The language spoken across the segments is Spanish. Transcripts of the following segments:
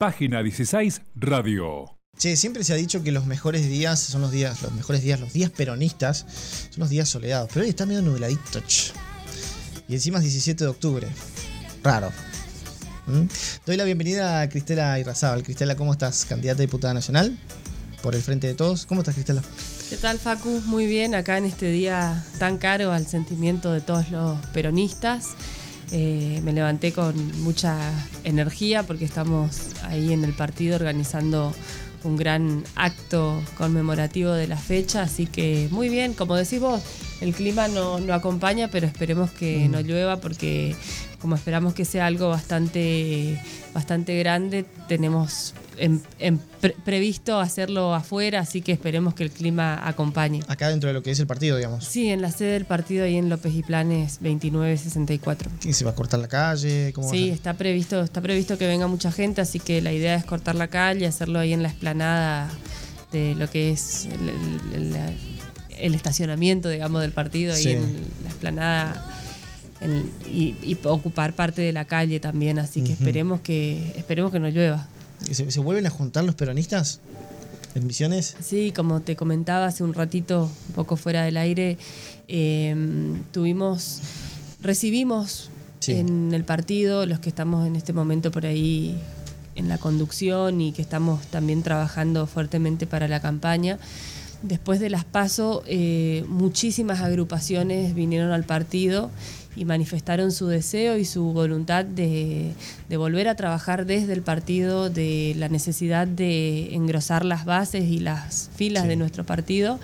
Página 16 Radio. Che, siempre se ha dicho que los mejores días son los días, los mejores días, los días peronistas, son los días soleados. Pero hoy está medio nubladito. ch. Y encima es 17 de octubre. Raro. ¿Mm? Doy la bienvenida a Cristela Irrazábal. Cristela, ¿cómo estás? Candidata a diputada nacional por el Frente de Todos. ¿Cómo estás, Cristela? ¿Qué tal, Facu? Muy bien, acá en este día tan caro al sentimiento de todos los peronistas. Eh, me levanté con mucha energía porque estamos ahí en el partido organizando un gran acto conmemorativo de la fecha, así que muy bien, como decís vos, el clima no, no acompaña, pero esperemos que no llueva porque como esperamos que sea algo bastante, bastante grande, tenemos en- en pre- previsto hacerlo afuera, así que esperemos que el clima acompañe. Acá dentro de lo que es el partido, digamos. Sí, en la sede del partido ahí en López y Planes 2964. ¿Quién se va a cortar la calle? ¿Cómo va a Sí, está previsto, está previsto que venga mucha gente, así que la idea es cortar la calle, hacerlo ahí en la explanada de lo que es el, el- el- el estacionamiento, digamos, del partido, ahí Sí. en la explanada en- y, y ocupar parte de la calle también, así que esperemos que esperemos que no llueva. ¿Se, se vuelven a juntar los peronistas en misiones? Sí, como te comentaba hace un ratito, un poco fuera del aire, eh, tuvimos, recibimos Sí. en el partido, los que estamos en este momento por ahí en la conducción y que estamos también trabajando fuertemente para la campaña. Después de las PASO, eh, muchísimas agrupaciones vinieron al partido y manifestaron su deseo y su voluntad de, de volver a trabajar desde el partido, de la necesidad de engrosar las bases y las filas Sí. de nuestro partido.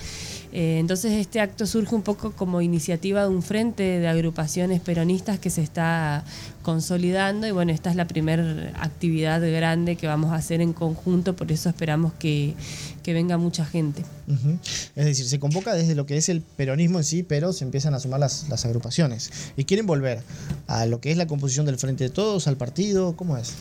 Eh, entonces este acto surge un poco como iniciativa de un frente de agrupaciones peronistas que se está consolidando y bueno, esta es la primera actividad grande que vamos a hacer en conjunto, por eso esperamos que, que venga mucha gente. Es decir, se convoca desde lo que es el peronismo en sí, pero se empiezan a sumar las, las agrupaciones. ¿Y quieren volver a lo que es la composición del Frente de Todos, al partido? ¿Cómo es?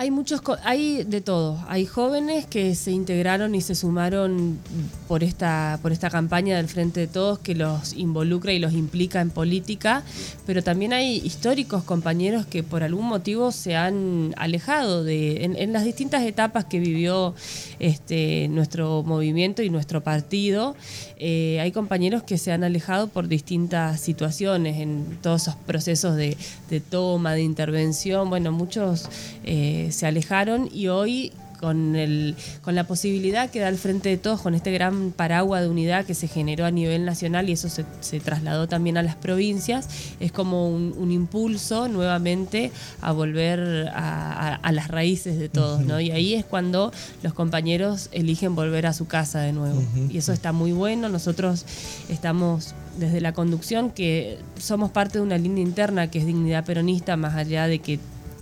Hay muchos, hay de todo. Hay jóvenes que se integraron y se sumaron por esta, por esta campaña del Frente de Todos que los involucra y los implica en política, pero también hay históricos compañeros que por algún motivo se han alejado de, en, las distintas etapas que vivió este, nuestro movimiento y nuestro partido. eh, hay compañeros que se han alejado por distintas situaciones en todos esos procesos de, de toma, de intervención. Bueno, muchos eh, se alejaron y hoy con, el, con la posibilidad que da el Frente de Todos, con este gran paraguas de unidad que se generó a nivel nacional y eso se, se trasladó también a las provincias, es como un, un impulso nuevamente a volver a, a- a las raíces de todos, ¿no? Y ahí es cuando los compañeros eligen volver a su casa de nuevo. Y eso está muy bueno. Nosotros estamos desde la conducción, que somos parte de una línea interna que es dignidad peronista, más allá de que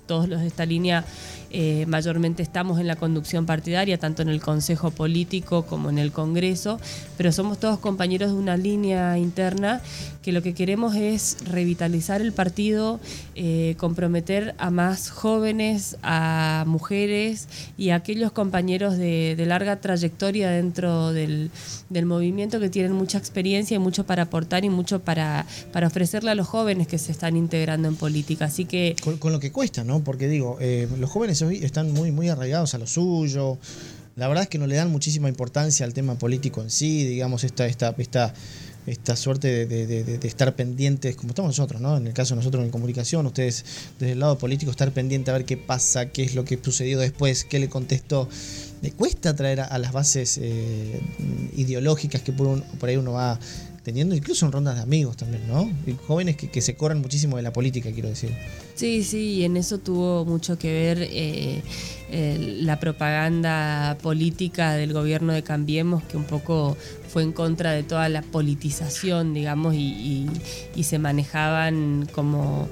todos los de esta línea eh, mayormente estamos en la conducción partidaria, tanto en el Consejo Político como en el Congreso, pero somos todos compañeros de una línea interna que lo que queremos es revitalizar el partido, eh, comprometer a más jóvenes, a mujeres y a aquellos compañeros de, larga trayectoria dentro del, movimiento que tienen mucha experiencia y mucho para aportar y mucho para, para ofrecerle a los jóvenes que se están integrando en política. Así que Con, con lo que cuesta, ¿no? Porque digo, eh, los jóvenes están muy, muy arraigados a lo suyo. La verdad es que no le dan muchísima importancia al tema político en sí, digamos, esta, esta, esta, esta suerte de, estar pendientes, como estamos nosotros, ¿no? En el caso de nosotros en comunicación, ustedes desde el lado político, estar pendiente a ver qué pasa, qué es lo que sucedió después, qué le contestó. Le cuesta traer a, a las bases eh, ideológicas que por, un- por ahí uno va teniendo, incluso en rondas de amigos también, ¿no? Y jóvenes que, se corren muchísimo de la política, quiero decir. Sí, sí, y en eso tuvo mucho que ver eh, la propaganda política del gobierno de Cambiemos, que un poco fue en contra de toda la politización, digamos, y se manejaban como,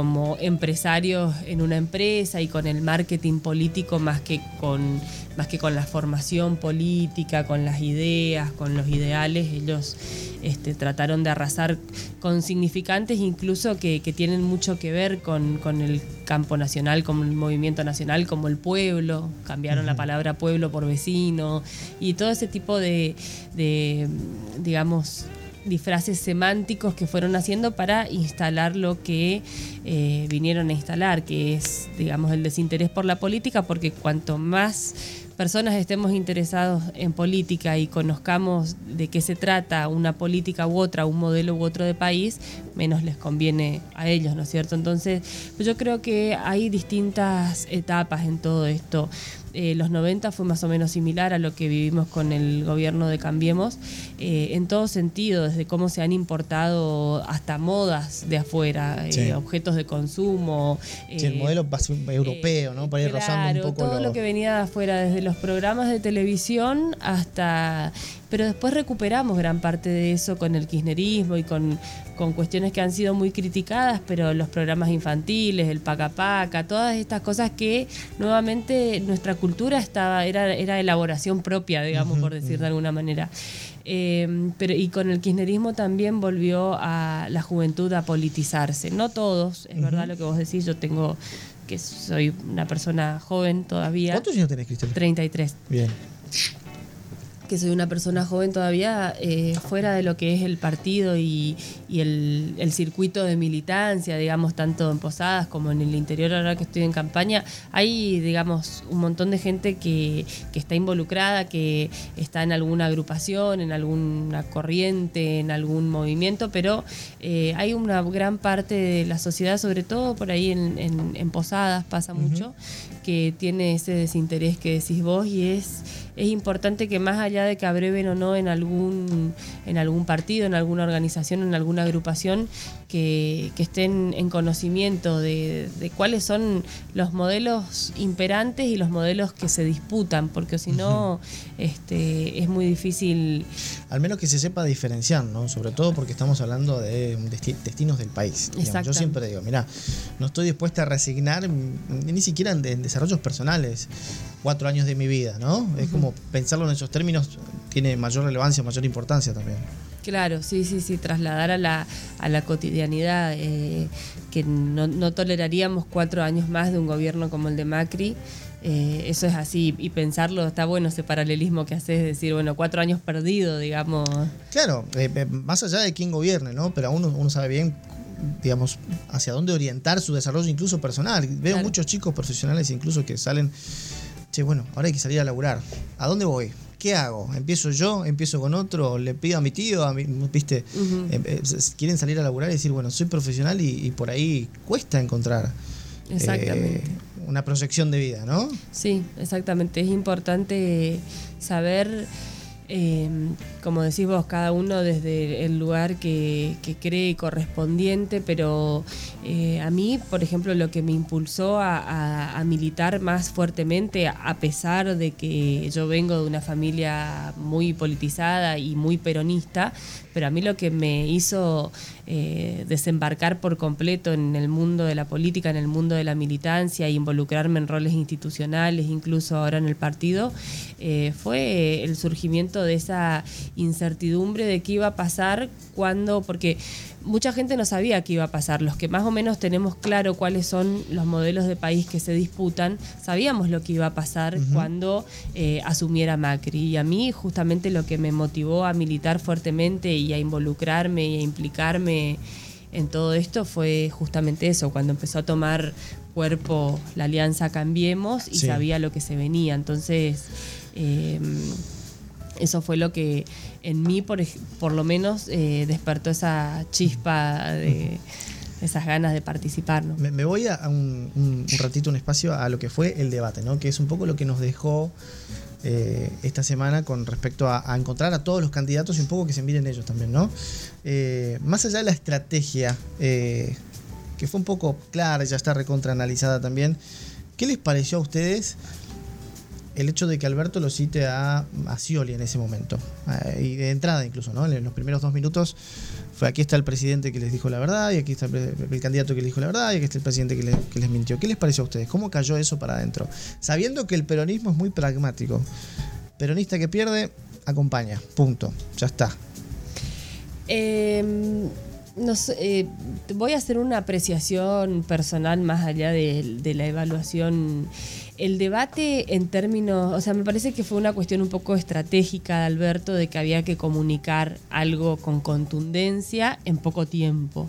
como empresarios en una empresa y con el marketing político más que con más que con la formación política, con las ideas, con los ideales, ellos este, trataron de arrasar con significantes incluso que, que tienen mucho que ver con, con el campo nacional, con el movimiento nacional, como el pueblo, cambiaron la palabra pueblo por vecino, y todo ese tipo de, de, digamos, disfraces semánticos que fueron haciendo para instalar lo que eh, vinieron a instalar, que es, digamos, el desinterés por la política, porque cuanto más personas estemos interesados en política y conozcamos de qué se trata una política u otra, un modelo u otro de país, menos les conviene a ellos, ¿no es cierto? Entonces, yo creo que hay distintas etapas en todo esto. Eh, los 90 fue más o menos similar a lo que vivimos con el gobierno de Cambiemos, eh, en todo sentido, desde cómo se han importado hasta modas de afuera, eh, objetos de consumo. Sí, el modelo europeo, ¿no? Para ir rozando un poco. Todo lo... que venía de afuera, desde los programas de televisión hasta pero después recuperamos gran parte de eso con el kirchnerismo y con, con cuestiones que han sido muy criticadas, pero los programas infantiles, el paca paca, todas estas cosas que nuevamente nuestra cultura estaba, era, era elaboración propia, digamos, por decir de alguna manera. Eh, pero, y con el kirchnerismo también volvió a la juventud a politizarse. No todos, es verdad lo que vos decís, yo tengo que soy una persona joven todavía. ¿Cuántos años tenés, Cristel? 33. Bien que soy una persona joven todavía, eh, fuera de lo que es el partido y, el, circuito de militancia, digamos, tanto en Posadas como en el interior, ahora que estoy en campaña, hay, digamos, un montón de gente que, está involucrada, que está en alguna agrupación, en alguna corriente, en algún movimiento, pero eh, hay una gran parte de la sociedad, sobre todo por ahí en, Posadas pasa mucho, que tiene ese desinterés que decís vos y es es importante que más allá de que abreven o no en algún, en algún partido, en alguna organización, en alguna agrupación, que, estén en conocimiento de, cuáles son los modelos imperantes y los modelos que se disputan, porque si no este, es muy difícil. Al menos que se sepa diferenciar, ¿no? Sobre todo porque estamos hablando de destinos del país. Yo siempre digo, mira, no estoy dispuesta a resignar ni siquiera en, en desarrollos personales cuatro años de mi vida, ¿no? Es como pensarlo en esos términos tiene mayor relevancia, mayor importancia también. Claro, sí, sí, sí, trasladar a la, a la cotidianidad, eh, que no, toleraríamos cuatro años más de un gobierno como el de Macri. Eh, eso es así, y pensarlo, está bueno ese paralelismo que haces, decir, bueno, cuatro años perdidos, digamos. Claro, eh, más allá de quién gobierne, ¿no? Pero uno, uno sabe bien digamos, hacia dónde orientar su desarrollo incluso personal. Veo muchos chicos profesionales incluso que salen che, bueno, ahora hay que salir a laburar. ¿A dónde voy? ¿Qué hago? ¿Empiezo yo? ¿Empiezo con otro? ¿Le pido a mi tío? A mi, ¿Viste? Em, eh, quieren salir a laburar y decir, bueno, soy profesional y, por ahí cuesta encontrar eh, una proyección de vida, ¿no? Sí, exactamente. Es importante saber Em, como decís vos, cada uno desde el lugar que, cree correspondiente, pero eh, a mí, por ejemplo, lo que me impulsó a, militar más fuertemente, a pesar de que yo vengo de una familia muy politizada y muy peronista, pero a mí lo que me hizo eh, desembarcar por completo en el mundo de la política, en el mundo de la militancia e involucrarme en roles institucionales, incluso ahora en el partido, eh, fue el surgimiento de esa incertidumbre de qué iba a pasar cuando, porque mucha gente no sabía qué iba a pasar. Los que más o menos tenemos claro cuáles son los modelos de país que se disputan, sabíamos lo que iba a pasar cuando eh, asumiera Macri. Y a mí justamente lo que me motivó a militar fuertemente y a involucrarme y a implicarme en todo esto fue justamente eso, cuando empezó a tomar cuerpo la alianza Cambiemos y sabía lo que se venía. Entonces, em, eso fue lo que en mí, por, por lo menos, eh, despertó esa chispa de esas ganas de participar. Me, voy a un, ratito, un espacio a lo que fue el debate, ¿no? que es un poco lo que nos dejó eh, esta semana con respecto a, encontrar a todos los candidatos y un poco que se miren ellos también. ¿no? Eh, más allá de la estrategia, que fue un poco clara, ya está recontraanalizada también, ¿qué les pareció a ustedes? El hecho de que Alberto lo cite a, Scioli en ese momento. Eh, y de entrada incluso, ¿no? En los primeros dos minutos fue aquí está el presidente que les dijo la verdad, y aquí está el, candidato que les dijo la verdad, y aquí está el presidente que, les mintió. ¿Qué les pareció a ustedes? ¿Cómo cayó eso para adentro? Sabiendo que el peronismo es muy pragmático. Peronista que pierde, acompaña. Punto. Ya está. Em, no eh, voy a hacer una apreciación personal más allá de la evaluación el debate en términos, o sea, me parece que fue una cuestión un poco estratégica de Alberto de que había que comunicar algo con contundencia en poco tiempo.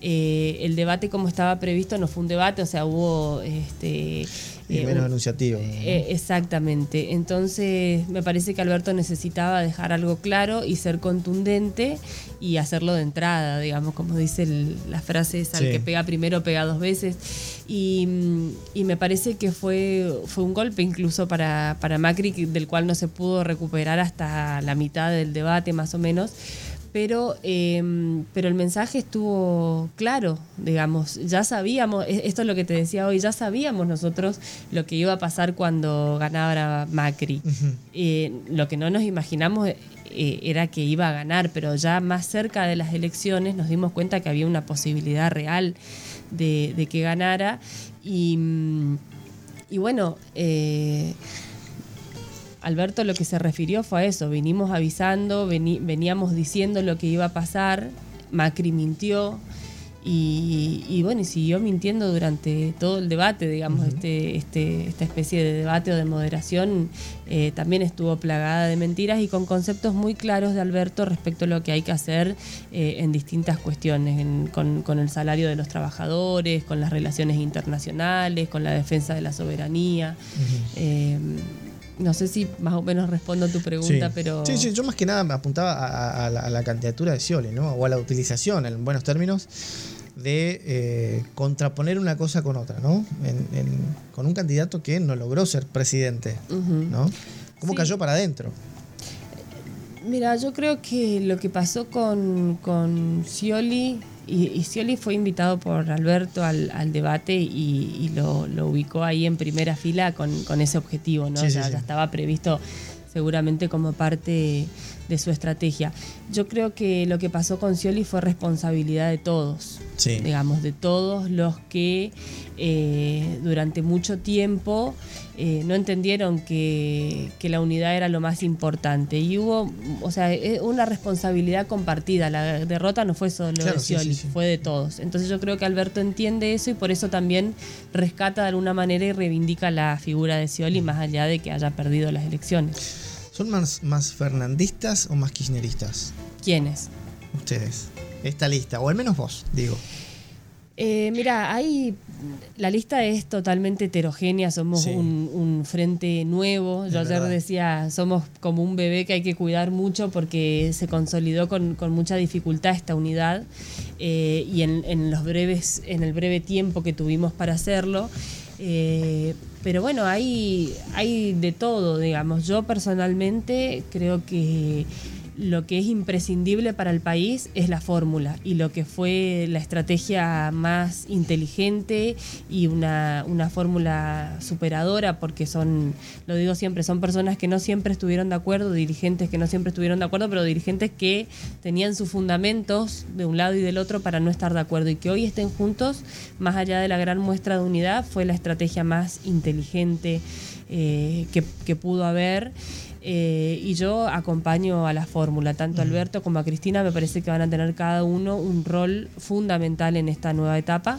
Eh, el debate como estaba previsto no fue un debate, o sea, hubo este, y menos anunciativo. Eh, exactamente. Entonces, me parece que Alberto necesitaba dejar algo claro y ser contundente y hacerlo de entrada, digamos, como dice la frase esa, el que pega primero pega dos veces. Y, me parece que fue, fue un golpe incluso para, para Macri, del cual no se pudo recuperar hasta la mitad del debate, más o menos pero, em, pero el mensaje estuvo claro, digamos, ya sabíamos, e, esto es lo que te decía hoy, ya sabíamos nosotros lo que iba a pasar cuando ganara Macri. Eh, lo que no nos imaginamos eh, era que iba a ganar, pero ya más cerca de las elecciones nos dimos cuenta que había una posibilidad real de, que ganara. Y, mm, y bueno, eh, Alberto lo que se refirió fue a eso, vinimos avisando, veníamos diciendo lo que iba a pasar, Macri mintió y, bueno, y siguió mintiendo durante todo el debate, digamos, este, este, esta especie de debate o de moderación eh, también estuvo plagada de mentiras y con conceptos muy claros de Alberto respecto a lo que hay que hacer eh, en distintas cuestiones, con, el salario de los trabajadores, con las relaciones internacionales, con la defensa de la soberanía. No sé si más o menos respondo a tu pregunta, pero. Sí, sí, yo más que nada me apuntaba a, la, candidatura de Scioli, ¿no? O a la utilización, en buenos términos, de eh, contraponer una cosa con otra, ¿no? con un candidato que no logró ser presidente, ¿no? ¿Cómo cayó para adentro? Mira, yo creo que lo que pasó con, con Scioli y, Scioli fue invitado por Alberto al, debate y, lo, ubicó ahí en primera fila con, ese objetivo, ¿no? ya, estaba previsto seguramente como parte de su estrategia. Yo creo que lo que pasó con Scioli fue responsabilidad de todos, digamos, de todos los que eh, durante mucho tiempo eh, no entendieron que, la unidad era lo más importante. Y hubo, o sea, una responsabilidad compartida. La derrota no fue solo de Scioli, fue de todos. Entonces yo creo que Alberto entiende eso y por eso también rescata de alguna manera y reivindica la figura de Scioli más allá de que haya perdido las elecciones. ¿Son más, más fernandistas o más kirchneristas? ¿Quiénes? Ustedes. Esta lista, o al menos vos, digo. Eh, mira, hay la lista es totalmente heterogénea, somos un, frente nuevo. Yo ayer decía, somos como un bebé que hay que cuidar mucho porque se consolidó con, mucha dificultad esta unidad eh, y en, los breves, en el breve tiempo que tuvimos para hacerlo. Eh, pero bueno, hay, hay de todo, digamos. Yo personalmente creo que lo que es imprescindible para el país es la fórmula y lo que fue la estrategia más inteligente y una, fórmula superadora, porque son, lo digo siempre, son personas que no siempre estuvieron de acuerdo, dirigentes que no siempre estuvieron de acuerdo, pero dirigentes que tenían sus fundamentos de un lado y del otro para no estar de acuerdo y que hoy estén juntos, más allá de la gran muestra de unidad, fue la estrategia más inteligente eh, que pudo haber. Eh, y yo acompaño a la fórmula, tanto a Alberto como a Cristina, me parece que van a tener cada uno un rol fundamental en esta nueva etapa.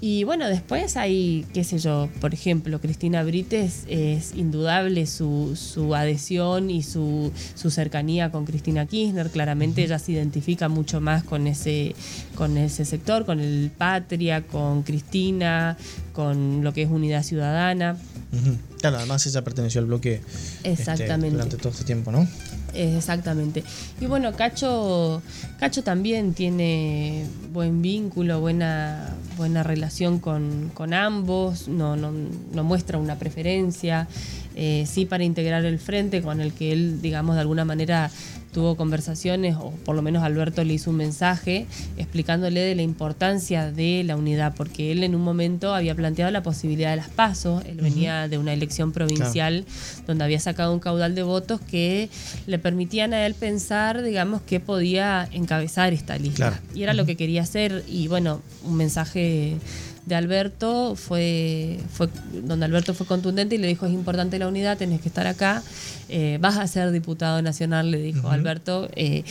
Y bueno, después hay, qué sé yo, por ejemplo, Cristina Brites es indudable su, su adhesión y su, su, cercanía con Cristina Kirchner. Claramente ella se identifica mucho más con ese, con ese sector, con el Patria, con Cristina, con lo que es Unidad Ciudadana. Claro, además ella perteneció al bloque este, Exactamente. durante todo este tiempo, ¿no? Exactamente. Y bueno, Cacho, Cacho también tiene buen vínculo, buena, buena relación con, ambos, no, no, no, muestra una preferencia, eh, sí para integrar el frente con el que él, digamos, de alguna manera tuvo conversaciones, o por lo menos Alberto le hizo un mensaje explicándole de la importancia de la unidad, porque él en un momento había planteado la posibilidad de las pasos, él venía de una elección provincial donde había sacado un caudal de votos que le permitían a él pensar, digamos, que podía encabezar esta lista. Y era lo que quería hacer, y bueno, un mensaje de Alberto fue, fue donde Alberto fue contundente y le dijo es importante la unidad, tenés que estar acá, eh, vas a ser diputado nacional, le dijo Alberto. Eh,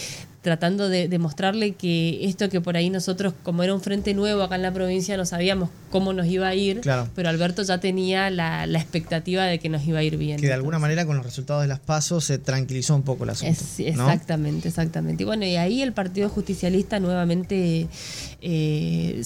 tratando de demostrarle que esto que por ahí nosotros, como era un frente nuevo acá en la provincia, no sabíamos cómo nos iba a ir, pero Alberto ya tenía la, expectativa de que nos iba a ir bien. Que de alguna manera con los resultados de las pasos se tranquilizó un poco la asunto. exactamente, exactamente. Y bueno, y ahí el Partido Justicialista nuevamente eh,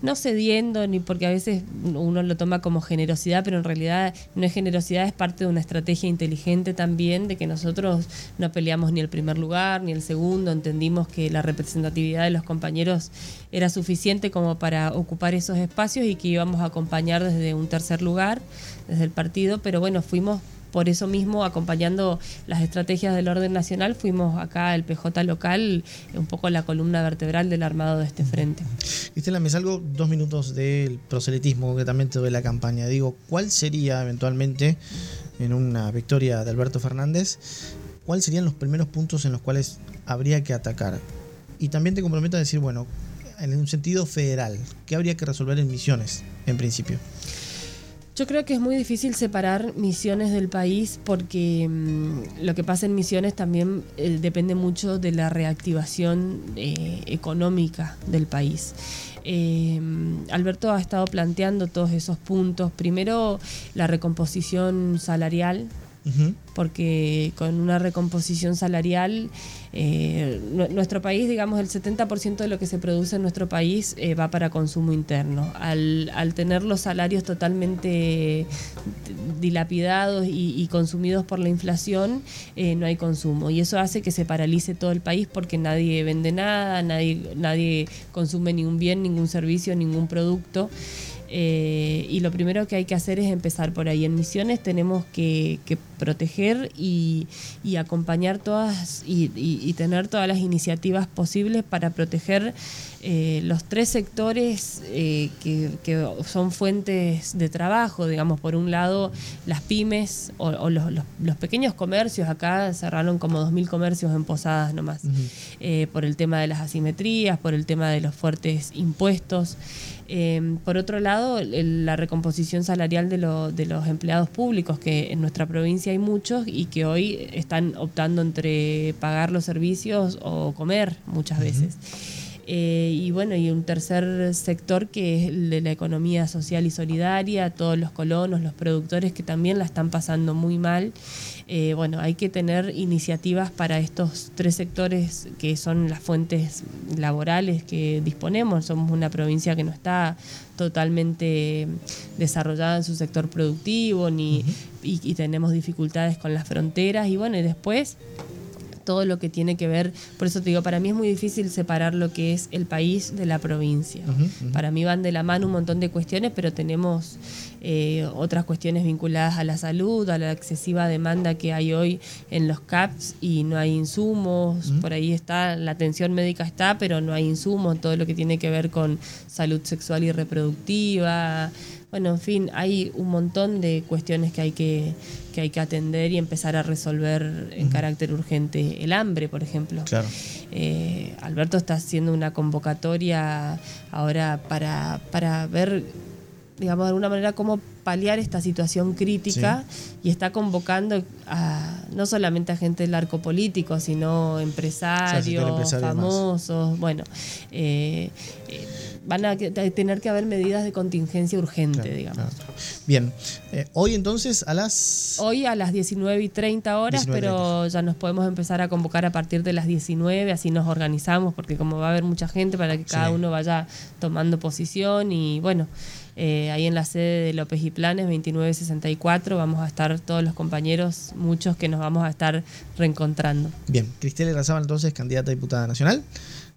no cediendo, ni porque a veces uno lo toma como generosidad, pero en realidad no es generosidad, es parte de una estrategia inteligente también de que nosotros no peleamos ni el primer lugar ni el segundo, entendimos que la representatividad de los compañeros era suficiente como para ocupar esos espacios y que íbamos a acompañar desde un tercer lugar, desde el partido, pero bueno, fuimos por eso mismo, acompañando las estrategias del orden nacional, fuimos acá el PJ local, un poco la columna vertebral del armado de este frente. Estela, me salgo dos minutos del proselitismo, concretamente de la campaña. Digo, ¿cuál sería eventualmente, en una victoria de Alberto Fernández, cuáles serían los primeros puntos en los cuales habría que atacar? Y también te comprometo a decir, bueno, en un sentido federal, ¿qué habría que resolver en misiones, en principio? Yo creo que es muy difícil separar misiones del país porque mm, lo que pasa en misiones también eh, depende mucho de la reactivación eh, económica del país. Eh, Alberto ha estado planteando todos esos puntos. Primero, la recomposición salarial, porque con una recomposición salarial, eh, nuestro país, digamos, el 70% de lo que se produce en nuestro país eh, va para consumo interno. Al, tener los salarios totalmente dilapidados y, consumidos por la inflación, eh, no hay consumo. Y eso hace que se paralice todo el país porque nadie vende nada, nadie, nadie consume ningún bien, ningún servicio, ningún producto. Eh, y lo primero que hay que hacer es empezar por ahí. En Misiones tenemos que, proteger y, acompañar todas y, tener todas las iniciativas posibles para proteger eh, los tres sectores eh, que, son fuentes de trabajo. Digamos, por un lado, las pymes o, los, pequeños comercios. Acá cerraron como 2.000 comercios en Posadas nomás. por el tema de las asimetrías, por el tema de los fuertes impuestos. Em, por otro lado, la recomposición salarial de, los empleados públicos, que en nuestra provincia hay muchos y que hoy están optando entre pagar los servicios o comer muchas veces. Eh, y bueno, y un tercer sector que es el de la economía social y solidaria, todos los colonos, los productores que también la están pasando muy mal. Eh, bueno, hay que tener iniciativas para estos tres sectores que son las fuentes laborales que disponemos. Somos una provincia que no está totalmente desarrollada en su sector productivo ni, y, y tenemos dificultades con las fronteras. Y bueno, y después todo lo que tiene que ver, por eso te digo, para mí es muy difícil separar lo que es el país de la provincia. Para mí van de la mano un montón de cuestiones, pero tenemos eh, otras cuestiones vinculadas a la salud, a la excesiva demanda que hay hoy en los CAPS y no hay insumos, por ahí está, la atención médica está, pero no hay insumos, todo lo que tiene que ver con salud sexual y reproductiva. Bueno, en fin, hay un montón de cuestiones que hay que, que hay que atender y empezar a resolver en carácter urgente. El hambre, por ejemplo. Claro. Eh, Alberto está haciendo una convocatoria ahora para, para ver digamos, de alguna manera cómo paliar esta situación crítica y está convocando a, no solamente a gente del arco político, sino empresarios, famosos, bueno, eh, eh, van a tener que haber medidas de contingencia urgente, digamos. Bien, eh, hoy entonces a las... Hoy a las 19 y 30 horas, pero ya nos podemos empezar a convocar a partir de las 19, así nos organizamos, porque como va a haber mucha gente para que cada uno vaya tomando posición y bueno. Eh, ahí en la sede de López y Planes 2964 vamos a estar todos los compañeros, muchos que nos vamos a estar reencontrando. Bien, Cristel Razaba entonces, candidata a diputada nacional.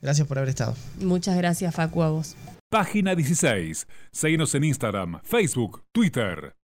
Gracias por haber estado. Muchas gracias, Facu, a vos. Página 16. Seguimos en Instagram, Facebook, Twitter.